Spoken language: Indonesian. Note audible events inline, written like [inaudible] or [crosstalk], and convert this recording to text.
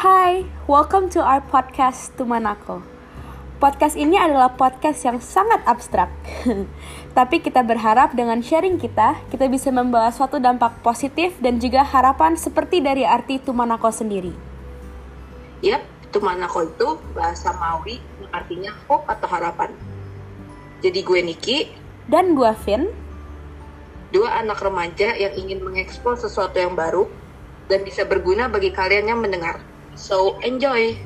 Hai, welcome to our podcast Tumanako. Podcast ini adalah podcast yang sangat abstrak. [laughs] Tapi kita berharap dengan sharing kita, kita bisa membawa suatu dampak positif dan juga harapan seperti dari arti Tumanako sendiri. Yap, Tumanako itu bahasa Maori yang artinya hope atau harapan. Jadi gue Niki Dan gua Vin, dua anak remaja yang ingin mengeksplor sesuatu yang baru dan bisa berguna bagi kalian yang mendengar. So enjoy!